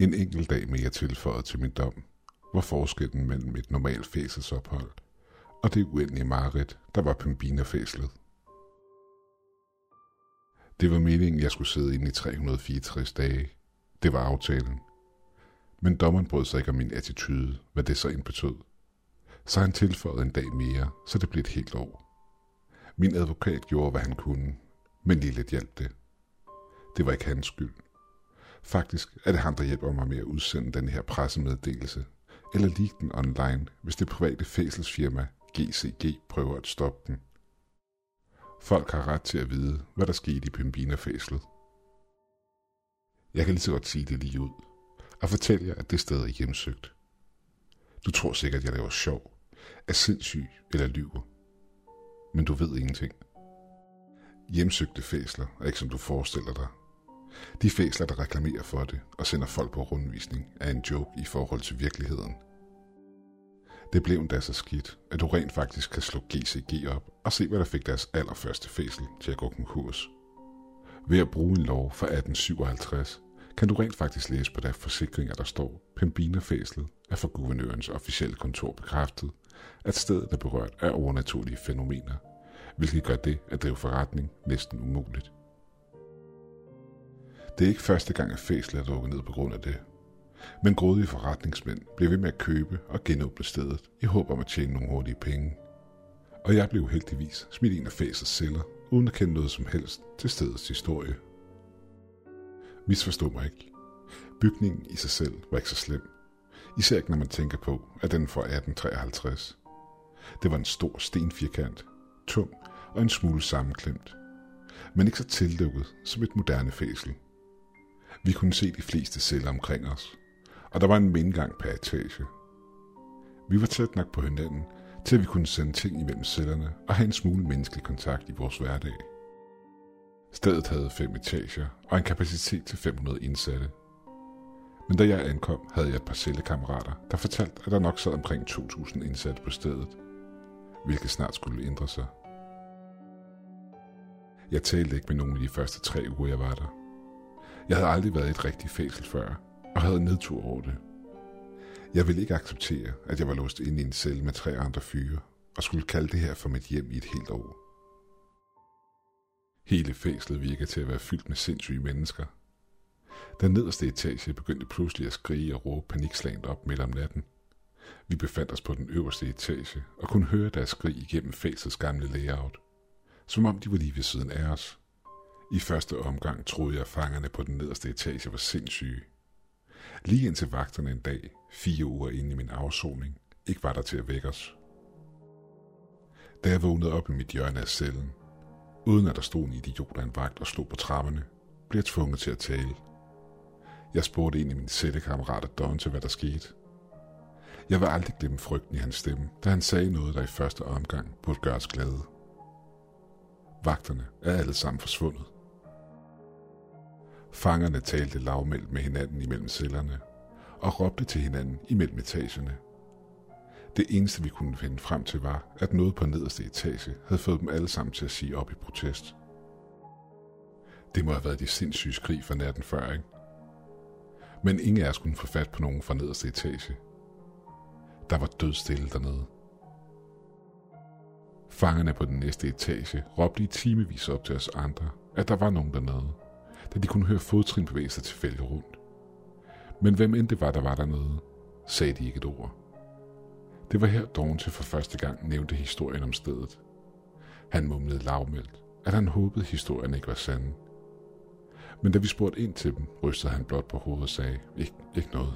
En enkelt dag mere tilføjet til min dom var forskellen mellem et normalt fæselsophold og det uendelige mareridt, der var Pembina-fæslet. Det var meningen, jeg skulle sidde inde i 364 dage. Det var aftalen. Men dommeren brød sig ikke om min attitude, hvad det så indbetød. Så han tilføjede en dag mere, så det blev et helt år. Min advokat gjorde, hvad han kunne, men lige lidt hjalp det. Det var ikke hans skyld. Faktisk er det ham, der hjælper mig med at udsende den her pressemeddelelse, eller lige den online, hvis det private fæselsfirma GCG prøver at stoppe den. Folk har ret til at vide, hvad der skete i Pembina-fæslet. Jeg kan lige så godt sige det lige ud, og fortælle jer, at det sted er hjemsøgt. Du tror sikkert, at jeg laver sjov, er sindssyg eller lyver. Men du ved ingenting. Hjemsøgte fæsler er ikke som du forestiller dig. De fæsler, der reklamerer for det og sender folk på rundvisning, er en joke i forhold til virkeligheden. Det blev endda så skidt, at du rent faktisk kan slå GCG op og se, hvad der fik deres allerførste fæsel til at gå konkurs. Ved at bruge en lov fra 1857, kan du rent faktisk læse på deres forsikringer, der står, Pembina-fæslet er for guvernørens officielle kontor bekræftet, at stedet er berørt af overnaturlige fænomener, hvilket gør det at drive forretning næsten umuligt. Det er ikke første gang, at fæslet er lukket ned på grund af det. Men grådige forretningsmænd blev ved med at købe og genåbne stedet i håb om at tjene nogle hurtige penge. Og jeg blev heldigvis smidt ind af fæsets celler, uden at kende noget som helst til stedets historie. Misforstå mig ikke. Bygningen i sig selv var ikke så slem. Især ikke når man tænker på, at den fra 1853. Det var en stor stenfirkant, tung og en smule sammenklemt. Men ikke så tillukket som et moderne fæsel. Vi kunne se de fleste celler omkring os, og der var en indgang per etage. Vi var tæt nok på hinanden, til at vi kunne sende ting imellem cellerne og have en smule menneskelig kontakt i vores hverdag. Stedet havde fem etager og en kapacitet til 500 indsatte. Men da jeg ankom, havde jeg et par cellekammerater, der fortalte, at der nok sad omkring 2.000 indsatte på stedet, hvilket snart skulle ændre sig. Jeg talte ikke med nogen i de første tre uger, jeg var der. Jeg havde aldrig været i et rigtigt fængsel før, og havde nedtur over det. Jeg ville ikke acceptere, at jeg var låst inde i en celle med tre andre fyre, og skulle kalde det her for mit hjem i et helt år. Hele fængslet virkede til at være fyldt med sindssyge mennesker. Den nederste etage begyndte pludselig at skrige og råbe panikslagent op midt om natten. Vi befandt os på den øverste etage og kunne høre deres skrig igennem fængslets gamle layout. Som om de var lige ved siden af os. I første omgang troede jeg, at fangerne på den nederste etage var sindssyge. Lige indtil vagterne en dag, fire uger inde i min afsoning, ikke var der til at vække os. Da jeg vågnede op i mit hjørne af cellen, uden at der stod en idiot af en vagt og slog på trapperne, blev jeg tvunget til at tale. Jeg spurgte en af mine cellekammerater Don til, hvad der skete. Jeg vil aldrig glemme frygten i hans stemme, da han sagde noget, der i første omgang burde gøre os glade. Vagterne er alle sammen forsvundet. Fangerne talte lavmældt med hinanden imellem cellerne og råbte til hinanden imellem etagerne. Det eneste vi kunne finde frem til var, at noget på nederste etage havde fået dem alle sammen til at sige op i protest. Det må have været de sindssyge skrig fra natten før, ikke? Men ingen af os kunne få fat på nogen fra nederste etage. Der var dødstille dernede. Fangerne på den næste etage råbte i timevis op til os andre, at der var nogen dernede, da de kunne høre fodtrin bevæge sig tilfældigt rundt. Men hvem end det var, der var dernede, sagde de ikke et ord. Det var her Dawn til for første gang nævnte historien om stedet. Han mumlede lavmældt, at han håbede, historien ikke var sande. Men da vi spurgte ind til dem, rystede han blot på hovedet og sagde, Ik- ikke noget.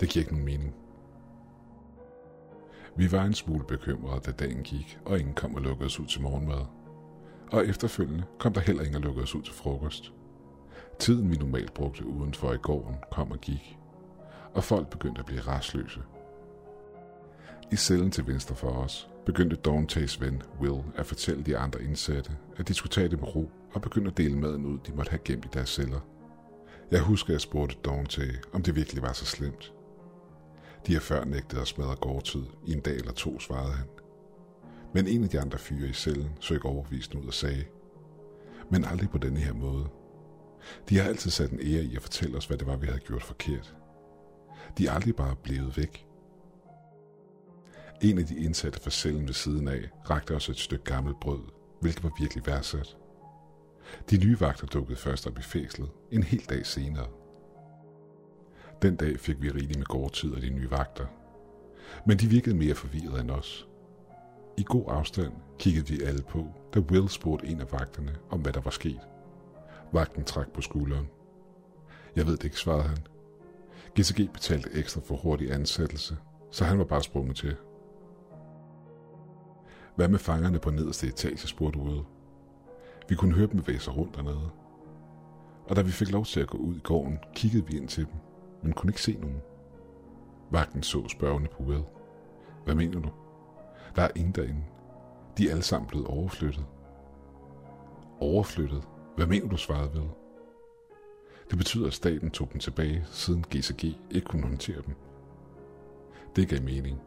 Det giver ikke nogen mening. Vi var en smule bekymrede, da dagen gik, og ingen kom og lukkede os ud til morgenmad. Og efterfølgende kom der heller ingen og lukkede os ud til frokost. Tiden vi normalt brugte udenfor i gården kom og gik, og folk begyndte at blive rastløse. I cellen til venstre for os begyndte Dauntays ven Will at fortælle de andre indsatte, at de skulle tage det med ro og begynde at dele maden ud, de måtte have gemt i deres celler. Jeg husker, at jeg spurgte Dauntay, om det virkelig var så slemt. De har før nægtet at smadre gårdtid i en dag eller to, svarede han. Men en af de andre fyre i cellen så ikke overbevist ud og sagde, men aldrig på denne her måde. De har altid sat en ære i at fortælle os, hvad det var, vi havde gjort forkert. De er aldrig bare blevet væk. En af de indsatte fra cellen ved siden af rakte os et stykke gammelt brød, hvilket var virkelig værdsat. De nye vagter dukkede først op i fængslet en hel dag senere. Den dag fik vi rigeligt med gårdtid af de nye vagter. Men de virkede mere forvirrede end os. I god afstand kiggede vi alle på, da Will spurgte en af vagterne om, hvad der var sket. Vagten trak på skulderen. Jeg ved det ikke, svarede han. GCG betalte ekstra for hurtig ansættelse, så han var bare sprunget til. Hvad med fangerne på nederste etage, spurgte Will. Vi kunne høre dem bevæge sig rundt dernede. Og da vi fik lov til at gå ud i gården, kiggede vi ind til dem, men kunne ikke se nogen. Vagten så spørgende på Will. Hvad mener du? Der er ingen derinde. De er alle sammen blevet overflyttet. Overflyttet? Hvad mener du, svarede vel? Det betyder, at staten tog dem tilbage, siden GCG ikke kunne håndtere dem. Det gav mening.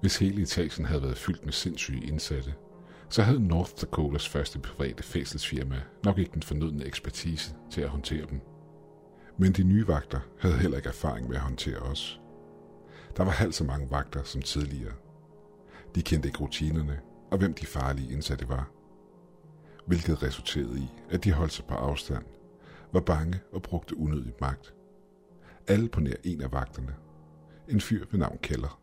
Hvis hele etagen havde været fyldt med sindssyge indsatte, så havde North Dakotas første private fængselsfirma nok ikke den fornødne ekspertise til at håndtere dem. Men de nye vagter havde heller ikke erfaring med at håndtere os. Der var halvt så mange vagter som tidligere. De kendte ikke rutinerne og hvem de farlige indsatte var. Hvilket resulterede i, at de holdt sig på afstand, var bange og brugte unødig magt. Alle på nær en af vagterne. En fyr ved navn Keller.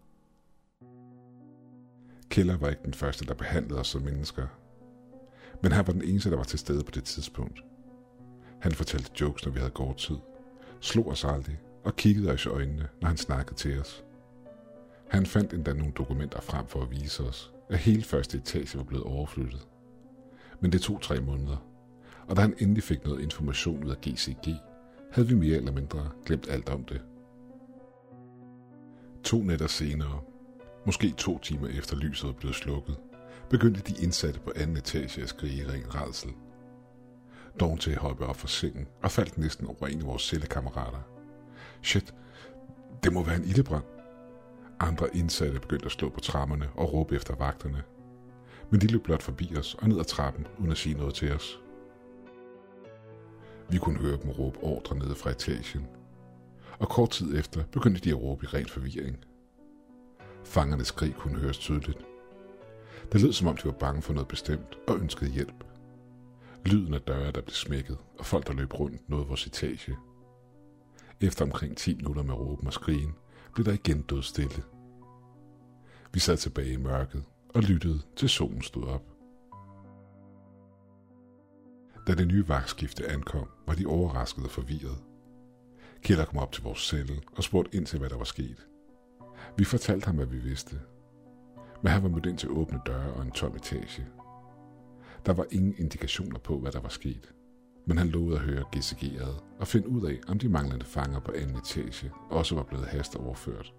Keller var ikke den første, der behandlede os som mennesker. Men han var den eneste, der var til stede på det tidspunkt. Han fortalte jokes, når vi havde god tid, slog os aldrig og kiggede os i øjnene, når han snakkede til os. Han fandt endda nogle dokumenter frem for at vise os, at hele første etage var blevet overflyttet. Men det tog tre måneder, og da han endelig fik noget information ud af GCG, havde vi mere eller mindre glemt alt om det. To nætter senere Måske to timer efter lyset var blevet slukket, begyndte de indsatte på anden etage at skrige i ren redsel. Dante hoppe op fra sengen og faldt næsten over en af vores cellekammerater. Shit, det må være en ildebrand. Andre indsatte begyndte at slå på trammerne og råbe efter vagterne. Men de løb blot forbi os og ned ad trappen, uden at sige noget til os. Vi kunne høre dem råbe ordre nede fra etagen. Og kort tid efter begyndte de at råbe i ren forvirring. Fangernes skrig kunne høres tydeligt. Det lød som om de var bange for noget bestemt og ønskede hjælp. Lyden af døre, der blev smækket, og folk, der løb rundt, nåede vores etage. Efter omkring 10 minutter med råben og skrigen, blev der igen død stille. Vi sad tilbage i mørket og lyttede til solen stod op. Da det nye vagtskifte ankom, var de overrasket og forvirret. Killer kom op til vores celle og spurgte ind til, hvad der var sket. Vi fortalte ham, hvad vi vidste. Men han var mødt ind til åbne døre og en tom etage. Der var ingen indikationer på, hvad der var sket. Men han lovede at høre GCG og finde ud af, om de manglende fanger på anden etage også var blevet hasteoverført.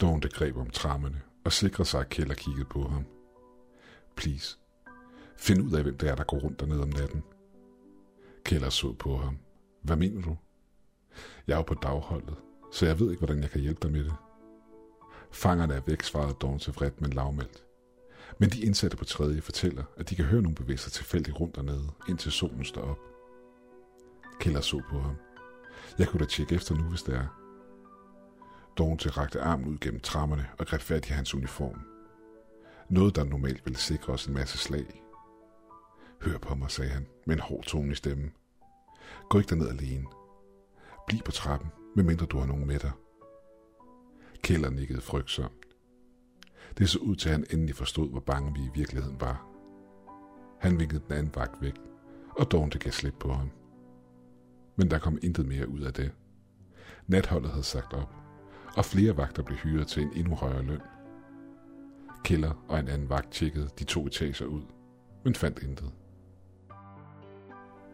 Dawn greb om trammerne og sikrede sig, at Keller kiggede på ham. Please, find ud af, hvem det er, der går rundt dernede om natten. Keller så på ham. Hvad mener du? Jeg er jo på dagholdet, så jeg ved ikke, hvordan jeg kan hjælpe dig med det. Fangerne er væk, svarede Dawn til vredt, men lavmældt. Men de indsatte på tredje fortæller, at de kan høre nogen bevæge sig tilfældigt rundt dernede, indtil solen står op. Keller så på ham. Jeg kunne da tjekke efter nu, hvis det er. Dawn rakte armen ud gennem trammerne og greb fat i hans uniform. Noget, der normalt ville sikre os en masse slag. Hør på mig, sagde han med en hård tone i stemmen. Gå ikke derned alene. Bliv på trappen medmindre du har nogen med dig. Keller nikkede frygtsomt. Det så ud til, at han endelig forstod, hvor bange vi i virkeligheden var. Han vinkede den anden vagt væk, og Dawn gav slip på ham. Men der kom intet mere ud af det. Natholdet havde sagt op, og flere vagter blev hyret til en endnu højere løn. Keller og en anden vagt tjekkede de to etager ud, men fandt intet.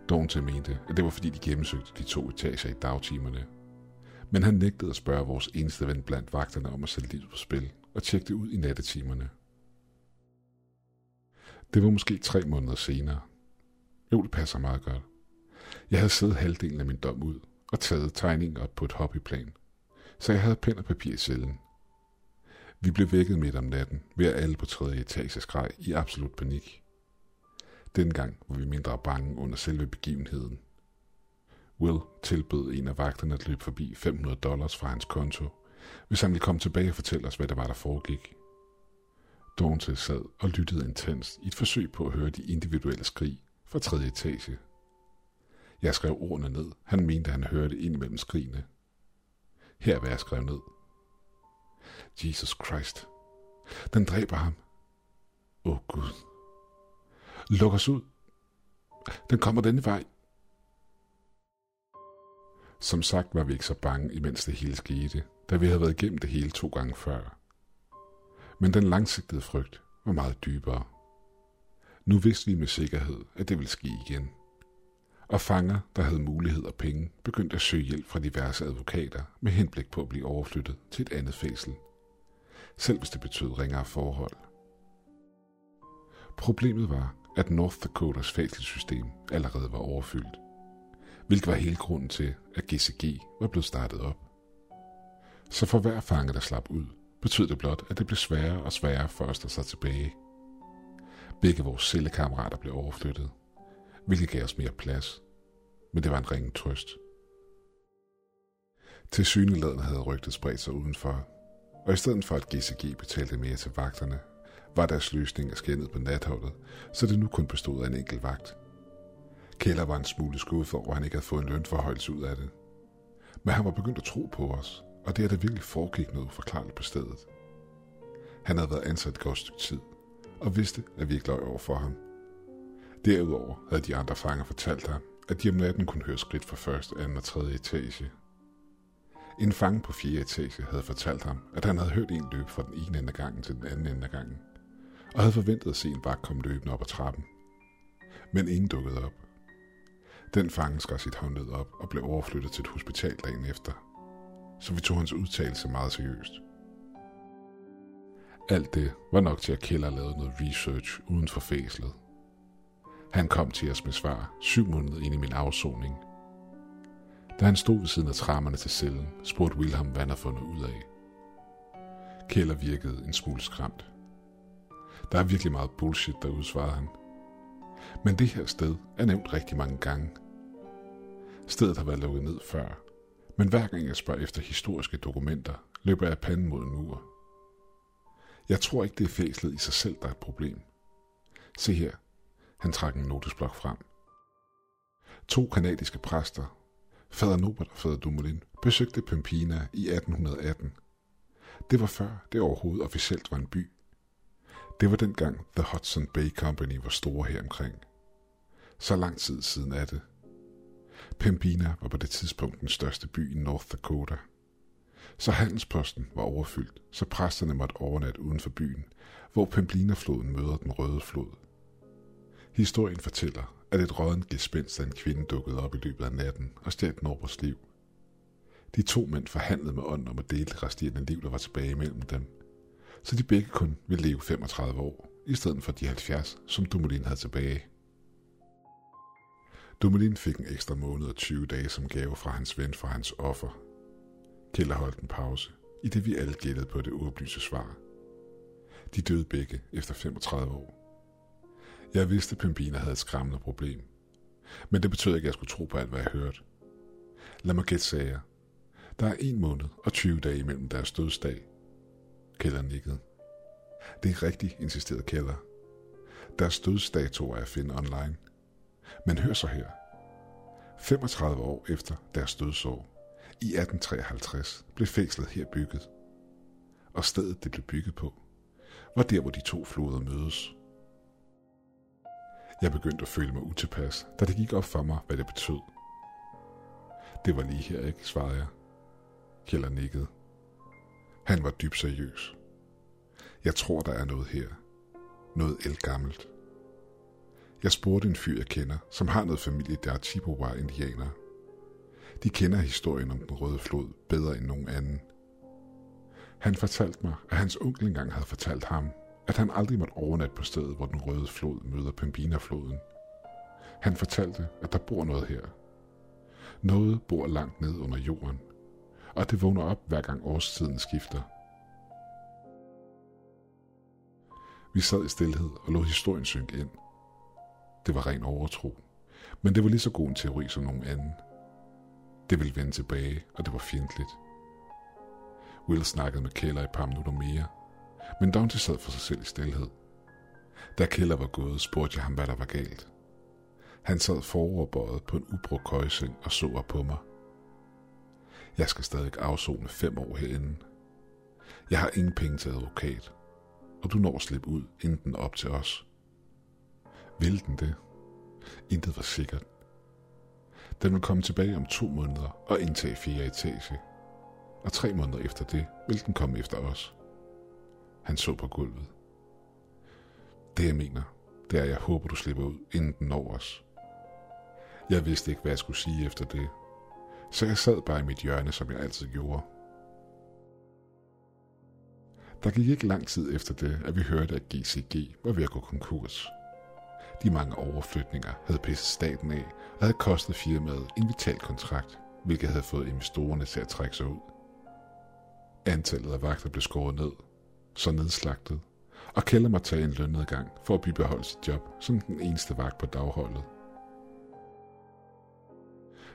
Dawn mente, at det var fordi de gennemsøgte de to etager i dagtimerne, men han nægtede at spørge vores eneste ven blandt vagterne om at sætte livet på spil og tjekke det ud i nattetimerne. Det var måske tre måneder senere. Jo, det passer meget godt. Jeg havde siddet halvdelen af min dom ud og taget tegningen op på et hobbyplan, så jeg havde pen og papir i cellen. Vi blev vækket midt om natten ved at alle på tredje etage skreg i absolut panik. Dengang var vi mindre bange under selve begivenheden. Will tilbød en af vagterne at løbe forbi 500 dollars fra hans konto, hvis han ville komme tilbage og fortælle os, hvad der var, der foregik. Dornte sad og lyttede intenst i et forsøg på at høre de individuelle skrig fra tredje etage. Jeg skrev ordene ned. Han mente, han hørte ind mellem skrigene. Her vil jeg skrive ned. Jesus Christ. Den dræber ham. Åh oh, Gud. Luk os ud. Den kommer denne vej. Som sagt var vi ikke så bange, imens det hele skete, da vi havde været igennem det hele to gange før. Men den langsigtede frygt var meget dybere. Nu vidste vi med sikkerhed, at det ville ske igen. Og fanger, der havde mulighed og penge, begyndte at søge hjælp fra diverse advokater med henblik på at blive overflyttet til et andet fængsel. Selv hvis det betød ringere forhold. Problemet var, at North Dakotas fængselssystem allerede var overfyldt hvilket var hele grunden til, at GCG var blevet startet op. Så for hver fange, der slap ud, betød det blot, at det blev sværere og sværere for os at sig tilbage. Begge vores cellekammerater blev overflyttet, hvilket gav os mere plads, men det var en ringen trøst. Til syneladende havde rygtet spredt sig udenfor, og i stedet for at GCG betalte mere til vagterne, var deres løsning at skændet på natholdet, så det nu kun bestod af en enkelt vagt – Keller var en smule skuffet over, at han ikke havde fået en lønforhøjelse ud af det. Men han var begyndt at tro på os, og det er der virkelig foregik noget uforklarligt på stedet. Han havde været ansat et godt stykke tid, og vidste, at vi ikke løg over for ham. Derudover havde de andre fanger fortalt ham, at de om natten kunne høre skridt fra første, anden og tredje etage. En fange på fjerde etage havde fortalt ham, at han havde hørt en løbe fra den ene ende af gangen til den anden ende af gangen, og havde forventet at se en vagt komme løbende op ad trappen. Men ingen dukkede op. Den fange skar sit håndled op og blev overflyttet til et hospital dagen efter. Så vi tog hans udtalelse meget seriøst. Alt det var nok til at Keller lavede noget research uden for fæslet. Han kom til os med svar syv måneder ind i min afsoning. Da han stod ved siden af trammerne til cellen, spurgte Wilhelm, hvad han havde fundet ud af. Keller virkede en smule skræmt. Der er virkelig meget bullshit derude, svarede han. Men det her sted er nævnt rigtig mange gange. Stedet har været lukket ned før, men hver gang jeg spørger efter historiske dokumenter, løber jeg panden mod en mur. Jeg tror ikke, det er fængslet i sig selv, der er et problem. Se her. Han trak en notesblok frem. To kanadiske præster, fader Nobert og fader Dumoulin, besøgte Pempina i 1818. Det var før det overhovedet officielt var en by. Det var dengang The Hudson Bay Company var store her omkring. Så lang tid siden er det. Pembina var på det tidspunkt den største by i North Dakota. Så handelsposten var overfyldt, så præsterne måtte overnatte uden for byen, hvor Pembina-floden møder den røde flod. Historien fortæller, at et rådent gespenst af en kvinde dukkede op i løbet af natten og stjal Norbers liv. De to mænd forhandlede med ånden om at dele det resterende liv, der var tilbage mellem dem, så de begge kun ville leve 35 år, i stedet for de 70, som Dumoulin havde tilbage. Dumoulin fik en ekstra måned og 20 dage som gave fra hans ven for hans offer. Keller holdt en pause, i det vi alle gættede på det uoplyse svar. De døde begge efter 35 år. Jeg vidste, at Pembina havde et skræmmende problem. Men det betød ikke, at jeg skulle tro på alt, hvad jeg hørte. Lad mig gætte, sagde jeg. Der er en måned og 20 dage imellem deres dødsdag. Keller nikkede. Det er rigtigt, insisterede Keller. Deres dødsdato er at finde online. Men hør så her. 35 år efter deres dødsår, i 1853, blev fængslet her bygget. Og stedet, det blev bygget på, var der, hvor de to floder mødes. Jeg begyndte at føle mig utilpas, da det gik op for mig, hvad det betød. Det var lige her, ikke, svarede jeg. Kjeller nikkede. Han var dybt seriøs. Jeg tror, der er noget her. Noget elgammelt. Jeg spurgte en fyr, jeg kender, som har noget familie, der er Chippewa-indianere. De kender historien om den røde flod bedre end nogen anden. Han fortalte mig, at hans onkel engang havde fortalt ham, at han aldrig måtte overnatte på stedet, hvor den røde flod møder Pembina-floden. Han fortalte, at der bor noget her. Noget bor langt ned under jorden, og det vågner op hver gang årstiden skifter. Vi sad i stillhed og lå historien synke ind – Det var ren overtro. Men det var lige så god en teori som nogen anden. Det ville vende tilbage, og det var fjendtligt. Will snakkede med Keller i et par minutter mere, men Dante sad for sig selv i stillhed. Da Keller var gået, spurgte jeg ham, hvad der var galt. Han sad foroverbøjet på en ubrugt køjseng og så op på mig. Jeg skal stadig afzone fem år herinde. Jeg har ingen penge til advokat, og du når at slippe ud, inden den op til os. Vil den det? Intet var sikkert. Den vil komme tilbage om to måneder og indtage fire etage. Og tre måneder efter det vil den komme efter os. Han så på gulvet. Det jeg mener, det er, at jeg håber, du slipper ud, inden den når os. Jeg vidste ikke, hvad jeg skulle sige efter det, så jeg sad bare i mit hjørne, som jeg altid gjorde. Der gik ikke lang tid efter det, at vi hørte, at GCG var ved at gå konkurs. De mange overflytninger havde pisset staten af og havde kostet firmaet en vital kontrakt, hvilket havde fået investorerne til at trække sig ud. Antallet af vagter blev skåret ned, så nedslagtet, og kælder mig tage en lønnedgang for at bibeholde sit job som den eneste vagt på dagholdet.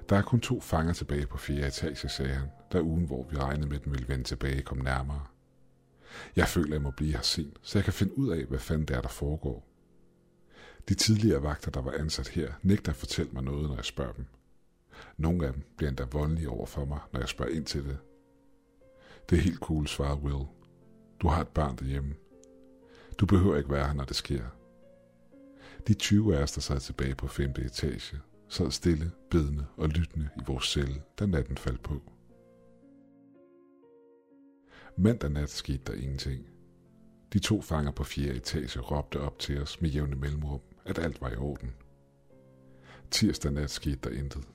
Der er kun to fanger tilbage på fjerde etage, sagde han, da ugen, hvor vi regnede med, at den ville vende tilbage, kom nærmere. Jeg føler, jeg må blive her sent, så jeg kan finde ud af, hvad fanden det er, der foregår. De tidligere vagter, der var ansat her, nægter at fortælle mig noget, når jeg spørger dem. Nogle af dem bliver endda voldelige over for mig, når jeg spørger ind til det. Det er helt cool, svarede Will. Du har et barn derhjemme. Du behøver ikke være her, når det sker. De 20 af os, der sad tilbage på 5. etage, sad stille, bedende og lyttende i vores celle, da natten faldt på. Mandag nat skete der ingenting. De to fanger på 4. etage råbte op til os med jævne mellemrum, at alt var i orden. Tirsdag nat skete der intet.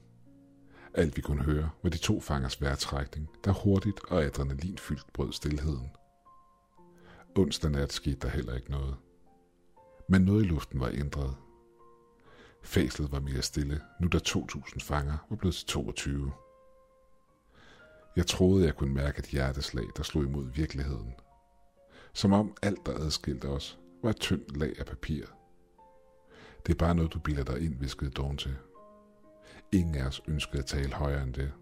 Alt vi kunne høre var de to fangers vejrtrækning, der hurtigt og adrenalinfyldt brød stillheden. Onsdag nat skete der heller ikke noget. Men noget i luften var ændret. Fæslet var mere stille, nu da 2.000 fanger var blevet til 22. Jeg troede, jeg kunne mærke et hjerteslag, der slog imod virkeligheden. Som om alt, der adskilte os, var et tyndt lag af papir. Det er bare noget, du bilder dig ind, viskede Dawn til. Ingen af os ønskede at tale højere end det.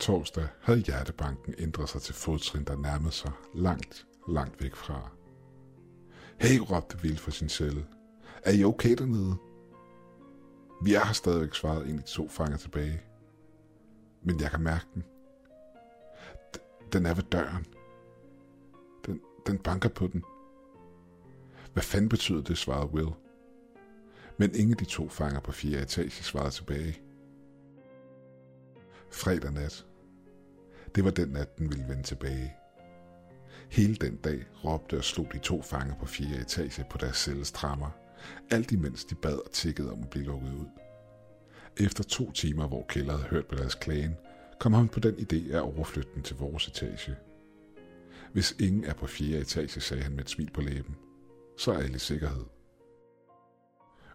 Torsdag havde hjertebanken ændret sig til fodtrin, der nærmede sig langt, langt væk fra. Hey, råbte Vil fra sin celle. Er I okay dernede? Vi er her stadigvæk svaret ind i to fanger tilbage. Men jeg kan mærke den. Den er ved døren. Den, den banker på den. Hvad fanden betyder det, svarede Will. Men ingen af de to fanger på fjerde etage svarede tilbage. Fredag nat. Det var den nat, den ville vende tilbage. Hele den dag råbte og slog de to fanger på fjerde etage på deres celles trammer, alt imens de bad og tikkede om at blive lukket ud. Efter to timer, hvor Keller havde hørt på deres klagen, kom han på den idé at overflytte den til vores etage. Hvis ingen er på fjerde etage, sagde han med et smil på læben, så er alle i sikkerhed.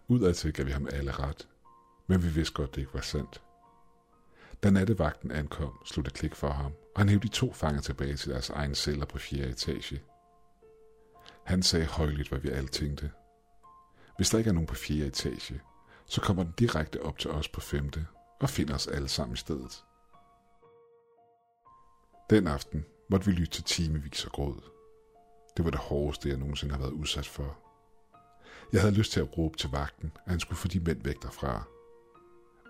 Udadtil gav vi ham alle ret, men vi vidste godt, det ikke var sandt. Da nattevagten ankom, slog det klik for ham, og han hævde de to fanger tilbage til deres egen celler på fjerde etage. Han sagde højligt, hvad vi alle tænkte. Hvis der ikke er nogen på fjerde etage, så kommer den direkte op til os på femte og finder os alle sammen i stedet. Den aften måtte vi lytte til timevis af gråd. Det var det hårdeste, jeg nogensinde har været udsat for. Jeg havde lyst til at råbe til vagten, at han skulle få de mænd væk derfra.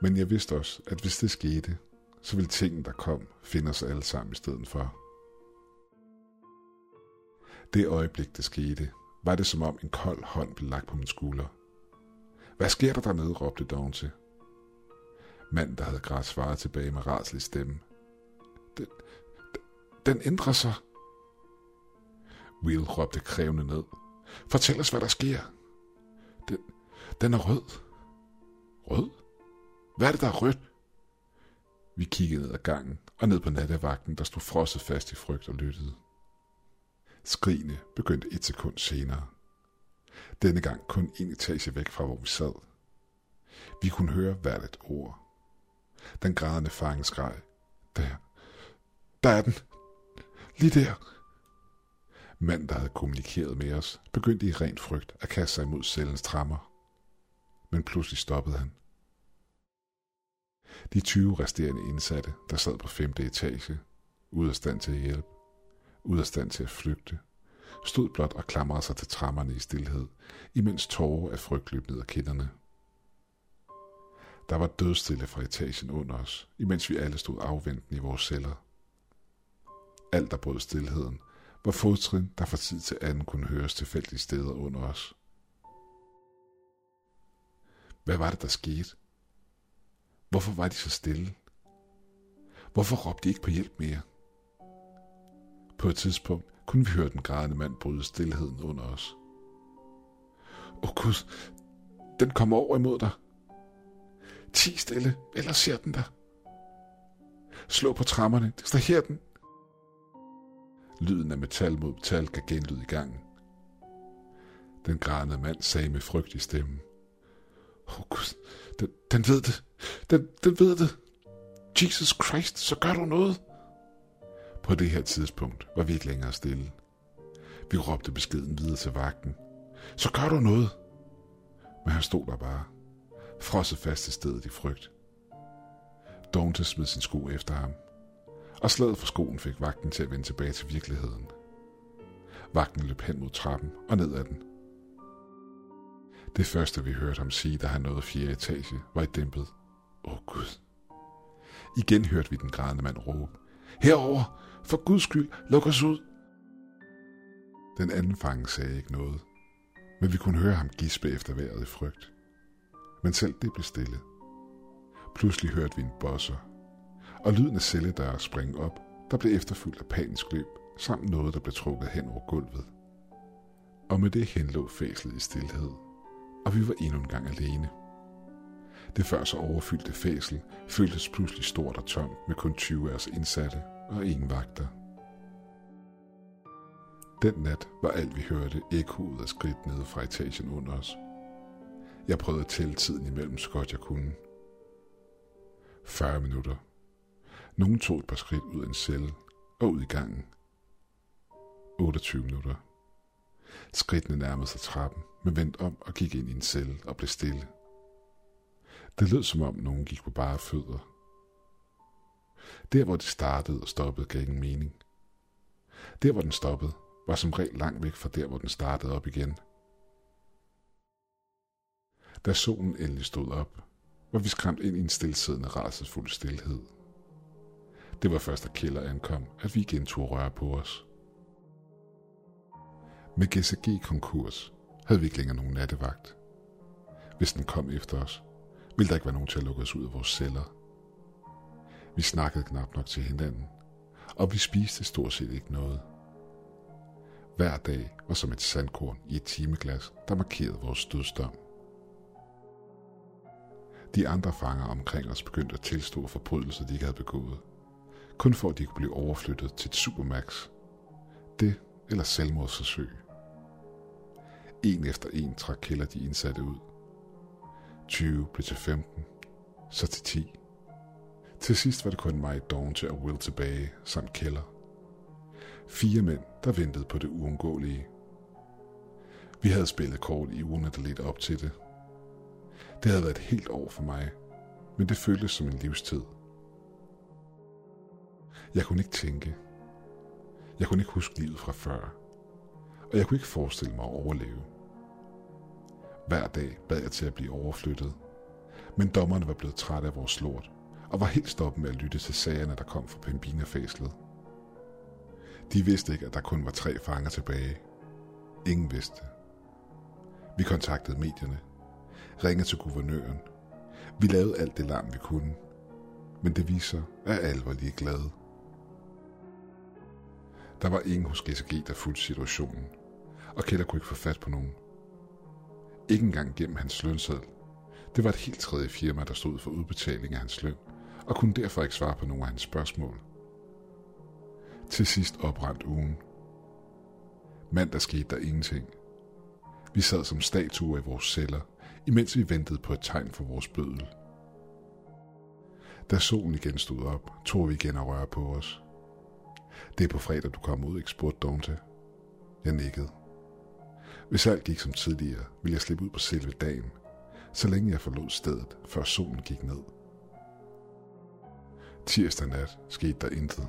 Men jeg vidste også, at hvis det skete, så ville tingene, der kom, finde os alle sammen i stedet for. Det øjeblik, det skete, var det som om en kold hånd blev lagt på min skulder. Hvad sker der dernede, råbte Dawn til. Manden, der havde grædt, svarede tilbage med raslig stemme. Den, den, den ændrer sig. Will råbte krævende ned. Fortæl os, hvad der sker. Den, den er rød. Rød? Hvad er det, der er rødt? Vi kiggede ned ad gangen og ned på nattevagten, der stod frosset fast i frygt og lyttede. Skrigene begyndte et sekund senere. Denne gang kun en etage væk fra, hvor vi sad. Vi kunne høre hvert et ord. Den grædende fange skreg. Der. Der er den. Lige der. Manden, der havde kommunikeret med os, begyndte i ren frygt at kaste sig imod cellens trammer. Men pludselig stoppede han. De 20 resterende indsatte, der sad på femte etage, ude af stand til at hjælpe, ude af stand til at flygte, stod blot og klamrede sig til trammerne i stillhed, imens tårer af frygt løb ned ad kinderne. Der var dødstille fra etagen under os, imens vi alle stod afventende i vores celler. Alt der brød stillheden, var fodtrin, der fra tid til anden kunne høres tilfældige steder under os. Hvad var det, der skete? Hvorfor var de så stille? Hvorfor råbte de ikke på hjælp mere? På et tidspunkt kunne vi høre den grædende mand bryde stillheden under os. Åh oh, Gud, den kommer over imod dig. Ti stille, eller ser den der. Slå på trammerne, distraher den. Lyden af metal mod metal gav genlyd i gangen. Den grædende mand sagde med frygt i stemmen. Åh oh, Gud, den, den ved det. Den, den ved det. Jesus Christ, så gør du noget. På det her tidspunkt var vi ikke længere stille. Vi råbte beskeden videre til vagten. Så gør du noget. Men han stod der bare, frosset fast til stedet i frygt. Dante smed sin sko efter ham, og slaget for skoen fik vagten til at vende tilbage til virkeligheden. Vagten løb hen mod trappen og ned ad den. Det første, vi hørte ham sige, da han nåede fjerde etage, var et dæmpet. Åh oh, Gud. Igen hørte vi den grædende mand råbe. Herover! For Guds skyld, luk os ud! Den anden fange sagde ikke noget, men vi kunne høre ham gispe efter vejret i frygt. Men selv det blev stille. Pludselig hørte vi en bosser, og lyden af celledøre springe op, der blev efterfulgt af panisk løb, samt noget, der blev trukket hen over gulvet. Og med det henlå fæslet i stillhed, og vi var endnu en gang alene. Det før så overfyldte fæsel føltes pludselig stort og tomt med kun 20 af os indsatte og ingen vagter. Den nat var alt vi hørte ekkoet af skridt nede fra etagen under os. Jeg prøvede at tælle tiden imellem så godt jeg kunne. 40 minutter. Nogen tog et par skridt ud af en celle og ud i gangen. 28 minutter. Skridtene nærmede sig trappen, men vendte om og gik ind i en celle og blev stille. Det lød som om nogen gik på bare fødder. Der hvor det startede og stoppede gav ingen mening. Der hvor den stoppede, var som regel langt væk fra der hvor den startede op igen. Da solen endelig stod op, var vi skræmt ind i en stillesiddende rædselsfuld stillhed. Det var først, da Killer ankom, at vi igen tog røre på os. Med GCG konkurs havde vi ikke længere nogen nattevagt. Hvis den kom efter os, ville der ikke være nogen til at lukke os ud af vores celler. Vi snakkede knap nok til hinanden, og vi spiste stort set ikke noget. Hver dag var som et sandkorn i et timeglas, der markerede vores dødsdom. De andre fanger omkring os begyndte at tilstå forbrydelser, de ikke havde begået. Kun for at de kunne blive overflyttet til et supermax. Det eller selvmordsforsøg. En efter en trak Keller de indsatte ud. 20 blev til 15, så til 10. Til sidst var det kun mig, til og Will tilbage, samt Keller. Fire mænd, der ventede på det uundgåelige. Vi havde spillet kort i ugerne, der ledte op til det. Det havde været et helt år for mig, men det føltes som en livstid. Jeg kunne ikke tænke. Jeg kunne ikke huske livet fra før. Og jeg kunne ikke forestille mig at overleve. Hver dag bad jeg til at blive overflyttet. Men dommerne var blevet trætte af vores lort, og var helt stoppet med at lytte til sagerne, der kom fra Pembina-fæslet. De vidste ikke, at der kun var tre fanger tilbage. Ingen vidste. Vi kontaktede medierne, ringede til guvernøren. Vi lavede alt det larm, vi kunne. Men det viser, at alle var lige glade. Der var ingen hos GSG, der fulgte situationen, og Keller kunne ikke få fat på nogen. Ikke engang gennem hans lønseddel. Det var et helt tredje firma, der stod for udbetaling af hans løn, og kunne derfor ikke svare på nogen af hans spørgsmål. Til sidst oprandt ugen. Mandag skete der ingenting. Vi sad som statuer i vores celler, imens vi ventede på et tegn for vores bødel. Da solen igen stod op, tog vi igen at røre på os. Det er på fredag, du kommer ud, ikke spurgte Dante. Jeg nikkede. Hvis alt gik som tidligere, ville jeg slippe ud på selve dagen, så længe jeg forlod stedet, før solen gik ned. Tirsdag nat skete der intet.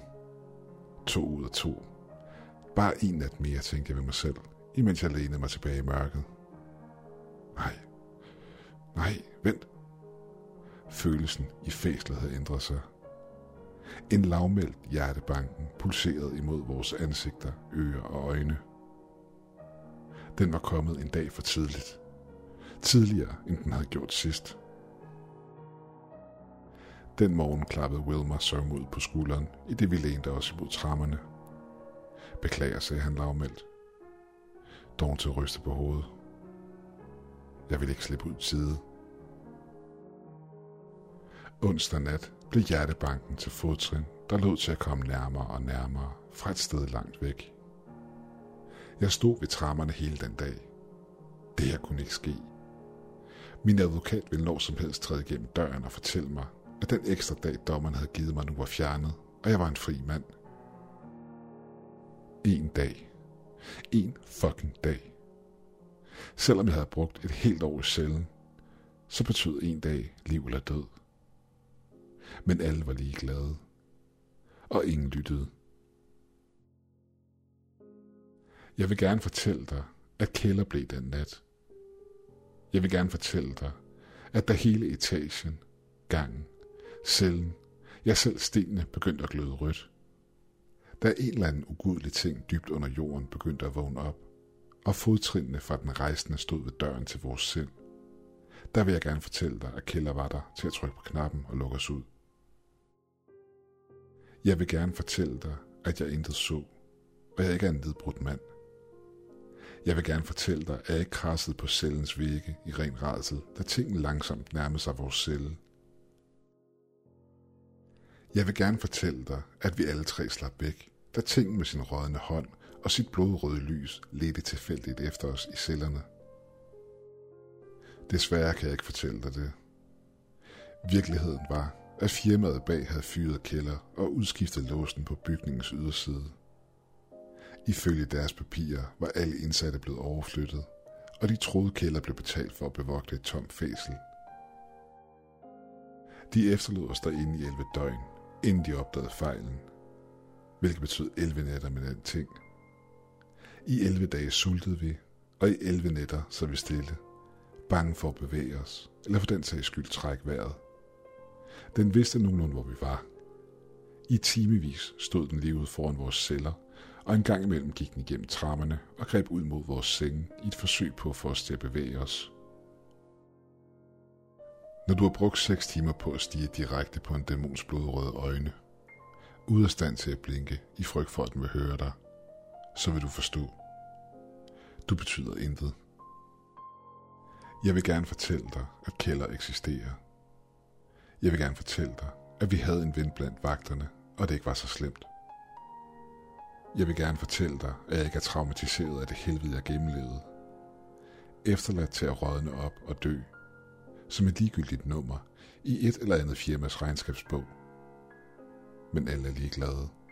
To ud af to. Bare en nat mere, tænkte jeg ved mig selv, imens jeg lænede mig tilbage i mørket. Nej. Nej, vent. Følelsen i fæslet havde ændret sig. En lavmældt hjertebanken pulserede imod vores ansigter, ører og øjne. Den var kommet en dag for tidligt. Tidligere, end den havde gjort sidst. Den morgen klappede Wilmer søvn ud på skulderen, i det vi lænede os imod trammerne. Beklager, sagde han lavmældt. til ryste på hovedet. Jeg vil ikke slippe ud side. Onsdag nat blev hjertebanken til fodtrin, der lod til at komme nærmere og nærmere fra et sted langt væk. Jeg stod ved trammerne hele den dag. Det her kunne ikke ske. Min advokat ville når som helst træde igennem døren og fortælle mig, at den ekstra dag dommeren havde givet mig nu var fjernet, og jeg var en fri mand. En dag. En fucking dag. Selvom jeg havde brugt et helt år i cellen, så betød en dag liv eller død. Men alle var lige glade. Og ingen lyttede. Jeg vil gerne fortælle dig, at Kælder blev den nat. Jeg vil gerne fortælle dig, at da hele etagen, gangen, cellen, jeg selv stenene begyndte at gløde rødt. Da en eller anden ugudelig ting dybt under jorden begyndte at vågne op, og fodtrinene fra den rejsende stod ved døren til vores sind, der vil jeg gerne fortælle dig, at Kælder var der til at trykke på knappen og lukke os ud. Jeg vil gerne fortælle dig, at jeg intet så, og jeg ikke er en nedbrudt mand. Jeg vil gerne fortælle dig, at jeg ikke krassede på cellens vægge i ren redsel, da tingene langsomt nærmede sig vores celle. Jeg vil gerne fortælle dig, at vi alle tre slap væk, da ting med sin rådne hånd og sit blodrøde lys ledte tilfældigt efter os i cellerne. Desværre kan jeg ikke fortælle dig det. Virkeligheden var, at firmaet bag havde fyret kælder og udskiftet låsen på bygningens yderside. Ifølge deres papirer var alle indsatte blevet overflyttet, og de troede kælder blev betalt for at bevogte et tomt fæsel. De efterlod os derinde i 11 døgn, inden de opdagede fejlen, hvilket betød 11 nætter med den ting. I 11 dage sultede vi, og i 11 nætter så vi stille, bange for at bevæge os, eller for den sags skyld trække vejret. Den vidste nogenlunde, hvor vi var. I timevis stod den lige ud foran vores celler, og en gang imellem gik den igennem trammerne og greb ud mod vores senge i et forsøg på at få os til at bevæge os. Når du har brugt 6 timer på at stige direkte på en dæmons blodrøde øjne, ude af stand til at blinke i frygt for, at den vil høre dig, så vil du forstå. Du betyder intet. Jeg vil gerne fortælle dig, at kælder eksisterer. Jeg vil gerne fortælle dig, at vi havde en ven blandt vagterne, og det ikke var så slemt. Jeg vil gerne fortælle dig, at jeg ikke er traumatiseret af det helvede, jeg gennemlevede. Efterladt til at rådne op og dø, som et ligegyldigt nummer i et eller andet firmas regnskabsbog. Men alle er ligeglade. glade.